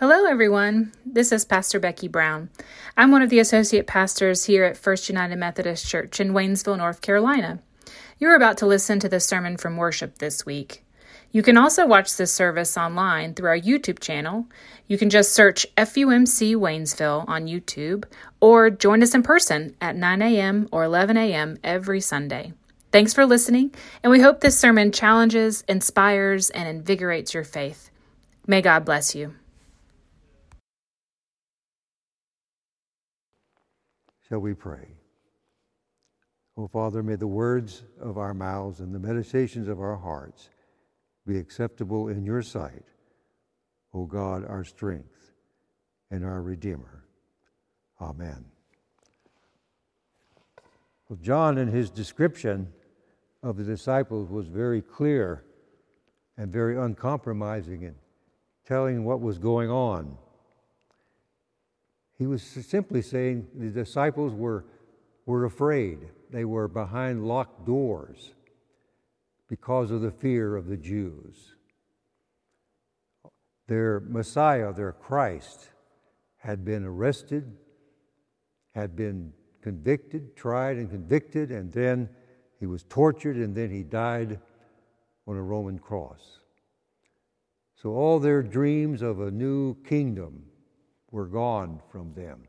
Hello, everyone. This is Pastor Becky Brown. I'm one of the associate pastors here at First United Methodist Church in Waynesville, North Carolina. You're about to listen to the sermon from worship this week. You can also watch this service online through our YouTube channel. You can just search FUMC Waynesville on YouTube or join us in person at 9 a.m. or 11 a.m. every Sunday. Thanks for listening, and we hope this sermon challenges, inspires, and invigorates your faith. May God bless you. Shall we pray? Oh, Father, may the words of our mouths and the meditations of our hearts be acceptable in your sight, O God, our strength and our Redeemer. Amen. Well, John, in his description of the disciples, was very clear and very uncompromising in telling what was going on. He was simply saying the disciples were, were afraid. They were behind locked doors because of the fear of the Jews. Their Messiah, their Christ, had been arrested, had been convicted, tried and convicted, and then he was tortured, and then he died on a Roman cross. So all their dreams of a new kingdom were gone from them.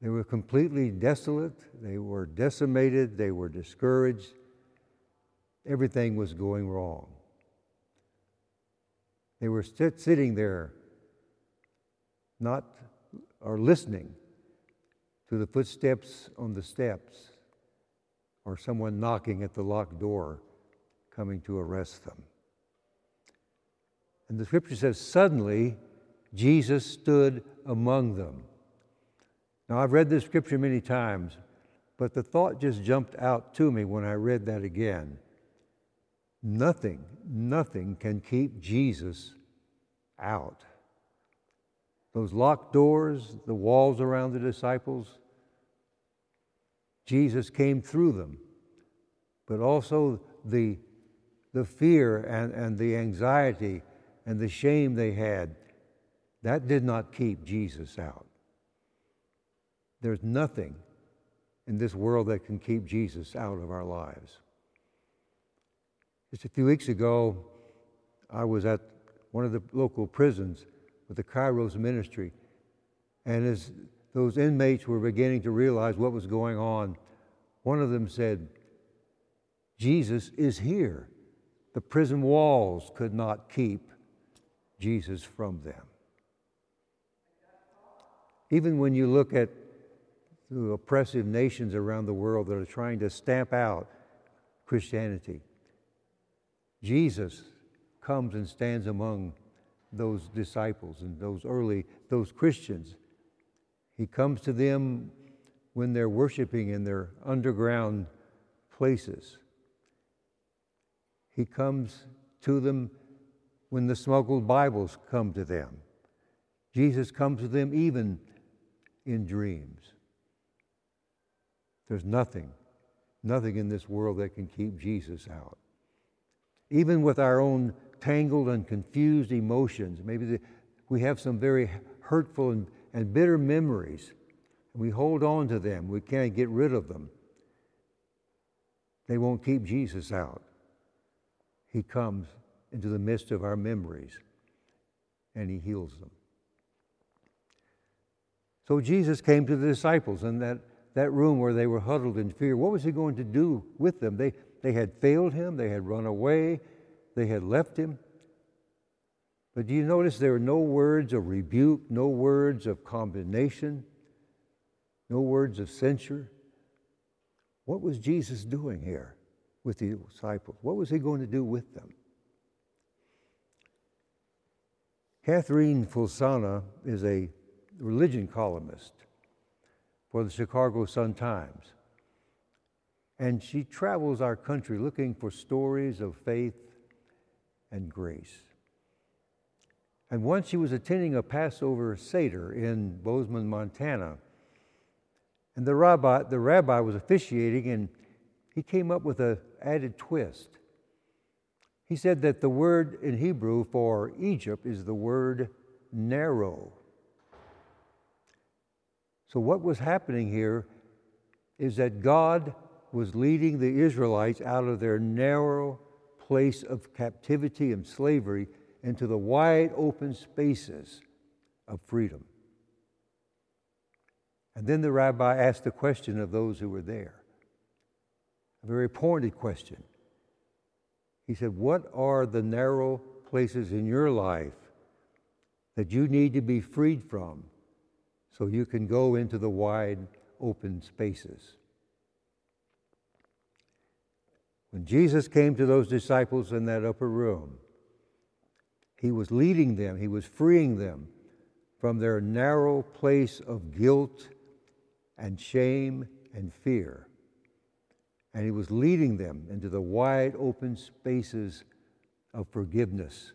They were completely desolate, they were decimated, they were discouraged. Everything was going wrong. They were sit- sitting there, not or listening to the footsteps on the steps or someone knocking at the locked door coming to arrest them. And the scripture says, suddenly Jesus stood among them. Now, I've read this scripture many times, but the thought just jumped out to me when I read that again. Nothing, nothing can keep Jesus out. Those locked doors, the walls around the disciples, Jesus came through them. But also the, the fear and, and the anxiety and the shame they had that did not keep Jesus out. There's nothing in this world that can keep Jesus out of our lives. Just a few weeks ago, I was at one of the local prisons with the Kairos ministry, and as those inmates were beginning to realize what was going on, one of them said, Jesus is here. The prison walls could not keep Jesus from them. Even when you look at the oppressive nations around the world that are trying to stamp out Christianity, Jesus comes and stands among those disciples and those early, those Christians. He comes to them when they're worshiping in their underground places. He comes to them when the smuggled Bibles come to them. Jesus comes to them even in dreams. There's nothing, nothing in this world that can keep Jesus out. Even with our own tangled and confused emotions, maybe the, we have some very hurtful and, and bitter memories. We hold on to them, we can't get rid of them. They won't keep Jesus out. He comes into the midst of our memories and He heals them. So Jesus came to the disciples in that, that room where they were huddled in fear. What was he going to do with them? They, they had failed him, they had run away, they had left him. But do you notice there are no words of rebuke, no words of condemnation, no words of censure? What was Jesus doing here with the disciples? What was he going to do with them? Catherine Falsani is a religion columnist for the Chicago Sun-Times. And she travels our country looking for stories of faith and grace. And once she was attending a Passover Seder in Bozeman, Montana. And the rabbi, the rabbi was officiating, and he came up with an added twist. He said that the word in Hebrew for Egypt is the word narrow. So, what was happening here is that God was leading the Israelites out of their narrow place of captivity and slavery into the wide open spaces of freedom. And then the rabbi asked the question of those who were there a very pointed question. He said, What are the narrow places in your life that you need to be freed from so you can go into the wide open spaces? When Jesus came to those disciples in that upper room, he was leading them, he was freeing them from their narrow place of guilt and shame and fear. And he was leading them into the wide open spaces of forgiveness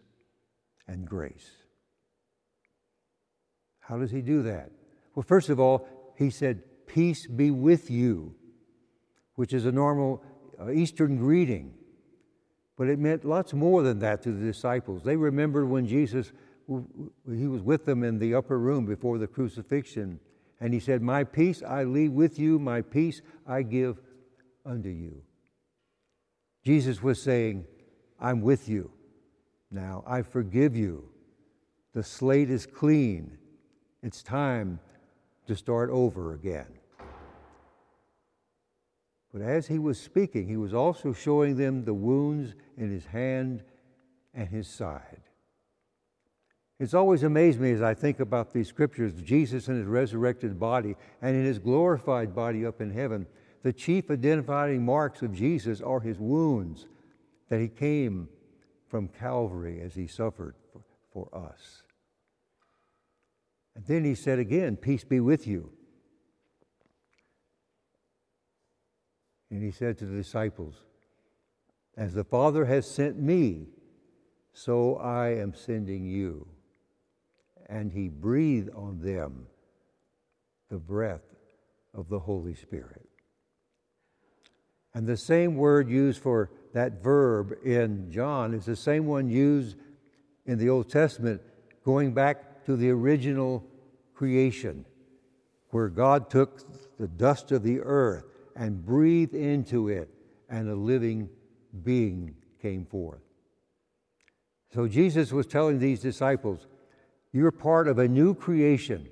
and grace. How does he do that? Well, first of all, he said, Peace be with you, which is a normal uh, Eastern greeting. But it meant lots more than that to the disciples. They remembered when Jesus he was with them in the upper room before the crucifixion and he said, "My peace I leave with you, my peace I give unto you." Jesus was saying, "I'm with you. Now I forgive you. The slate is clean. It's time to start over again." But as he was speaking, he was also showing them the wounds in his hand and his side. It's always amazed me as I think about these scriptures Jesus in his resurrected body and in his glorified body up in heaven. The chief identifying marks of Jesus are his wounds that he came from Calvary as he suffered for, us. And then he said again, Peace be with you. And he said to the disciples, As the Father has sent me, so I am sending you. And he breathed on them the breath of the Holy Spirit. And the same word used for that verb in John is the same one used in the Old Testament, going back to the original creation, where God took the dust of the earth and breathed into it, and a living being came forth. So Jesus was telling these disciples, You're part of a new creation.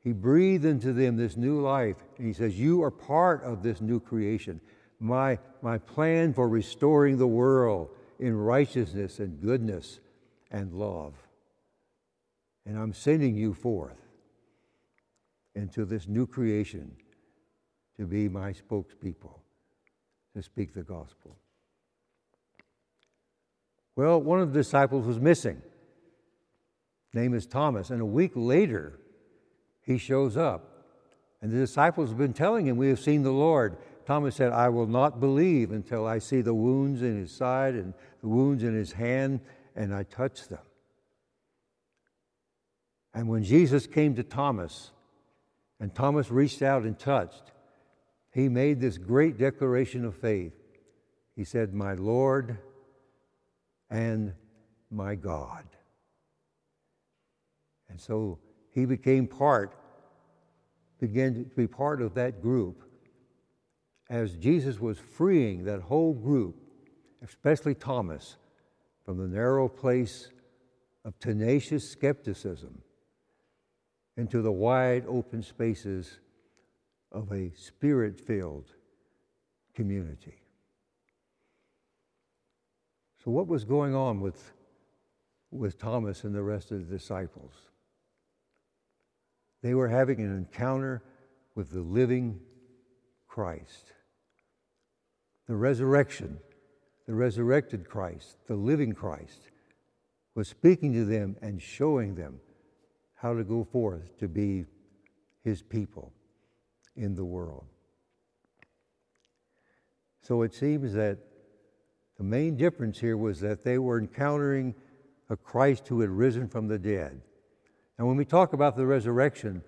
He breathed into them this new life, and he says, You are part of this new creation. My, my plan for restoring the world in righteousness and goodness and love. And I'm sending you forth into this new creation to be my spokespeople, to speak the gospel. Well, one of the disciples was missing. Name is Thomas. And a week later, he shows up. And the disciples have been telling him, We have seen the Lord. Thomas said, I will not believe until I see the wounds in his side and the wounds in his hand, and I touch them. And when Jesus came to Thomas, and Thomas reached out and touched, he made this great declaration of faith. He said, My Lord and my God. And so he became part, began to be part of that group as Jesus was freeing that whole group, especially Thomas, from the narrow place of tenacious skepticism into the wide open spaces of a spirit filled community. So, what was going on with, with Thomas and the rest of the disciples? They were having an encounter with the living Christ. The resurrection, the resurrected Christ, the living Christ, was speaking to them and showing them how to go forth to be his people in the world. So it seems that the main difference here was that they were encountering a Christ who had risen from the dead. And when we talk about the resurrection,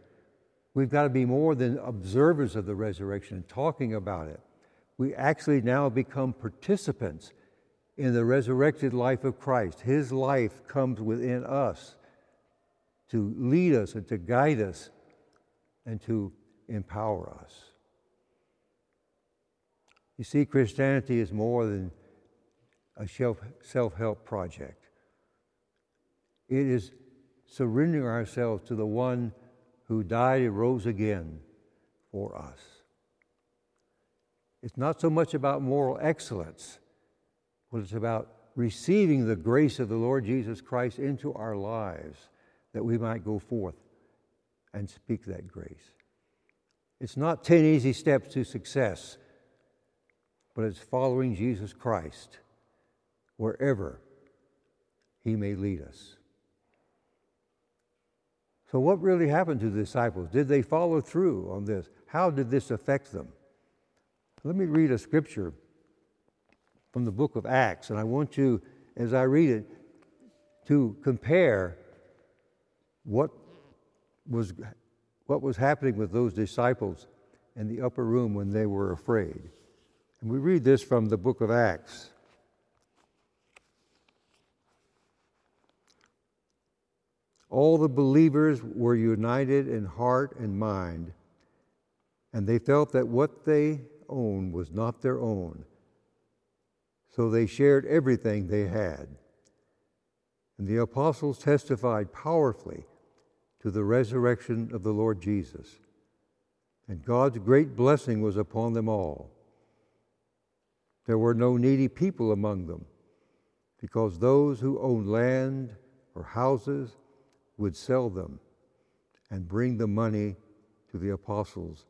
we've got to be more than observers of the resurrection and talking about it. We actually now become participants in the resurrected life of Christ. His life comes within us to lead us and to guide us and to empower us. You see, Christianity is more than a self help project, it is surrendering ourselves to the one who died and rose again for us. It's not so much about moral excellence, but it's about receiving the grace of the Lord Jesus Christ into our lives that we might go forth and speak that grace. It's not 10 easy steps to success, but it's following Jesus Christ wherever he may lead us. So, what really happened to the disciples? Did they follow through on this? How did this affect them? Let me read a scripture from the book of Acts, and I want you, as I read it, to compare what was, what was happening with those disciples in the upper room when they were afraid. And we read this from the book of Acts. All the believers were united in heart and mind, and they felt that what they owned was not their own. So they shared everything they had. And the apostles testified powerfully to the resurrection of the Lord Jesus. And God's great blessing was upon them all. There were no needy people among them, because those who owned land or houses would sell them and bring the money to the apostles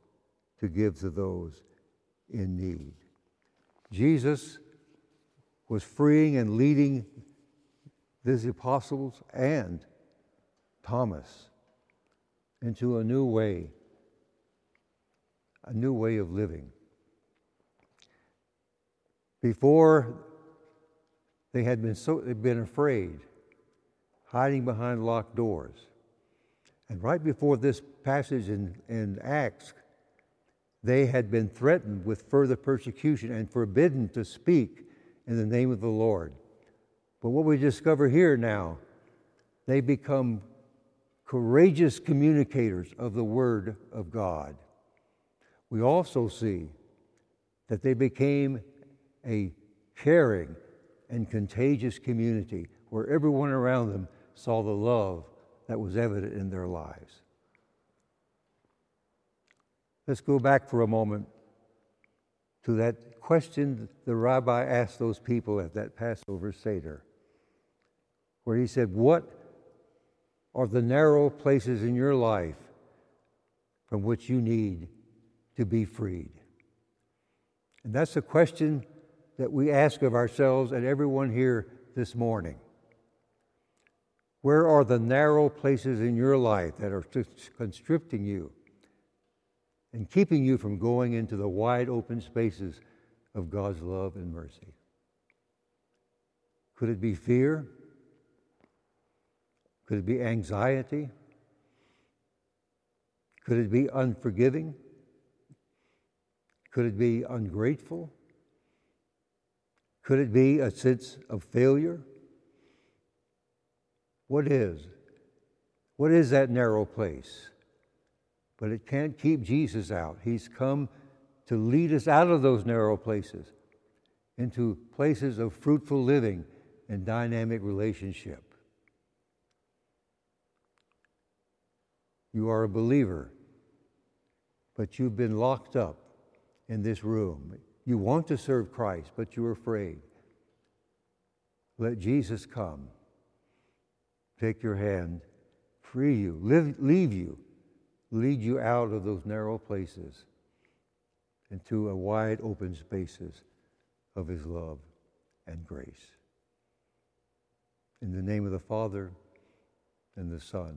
to give to those in need. Jesus was freeing and leading these apostles and Thomas into a new way, a new way of living. Before they had been so they'd been afraid hiding behind locked doors. And right before this passage in, in Acts, they had been threatened with further persecution and forbidden to speak in the name of the Lord. But what we discover here now, they become courageous communicators of the Word of God. We also see that they became a caring and contagious community where everyone around them saw the love that was evident in their lives. Let's go back for a moment to that question the rabbi asked those people at that Passover Seder, where he said, What are the narrow places in your life from which you need to be freed? And that's a question that we ask of ourselves and everyone here this morning. Where are the narrow places in your life that are constricting you and keeping you from going into the wide open spaces of God's love and mercy? Could it be fear? Could it be anxiety? Could it be unforgiving? Could it be ungrateful? Could it be a sense of failure? What is? What is that narrow place? But it can't keep Jesus out. He's come to lead us out of those narrow places into places of fruitful living and dynamic relationship. You are a believer, but you've been locked up in this room. You want to serve Christ, but you're afraid. Let Jesus come take your hand, free you, live, leave you, lead you out of those narrow places into a wide open spaces of His love and grace. In the name of the Father, and the Son,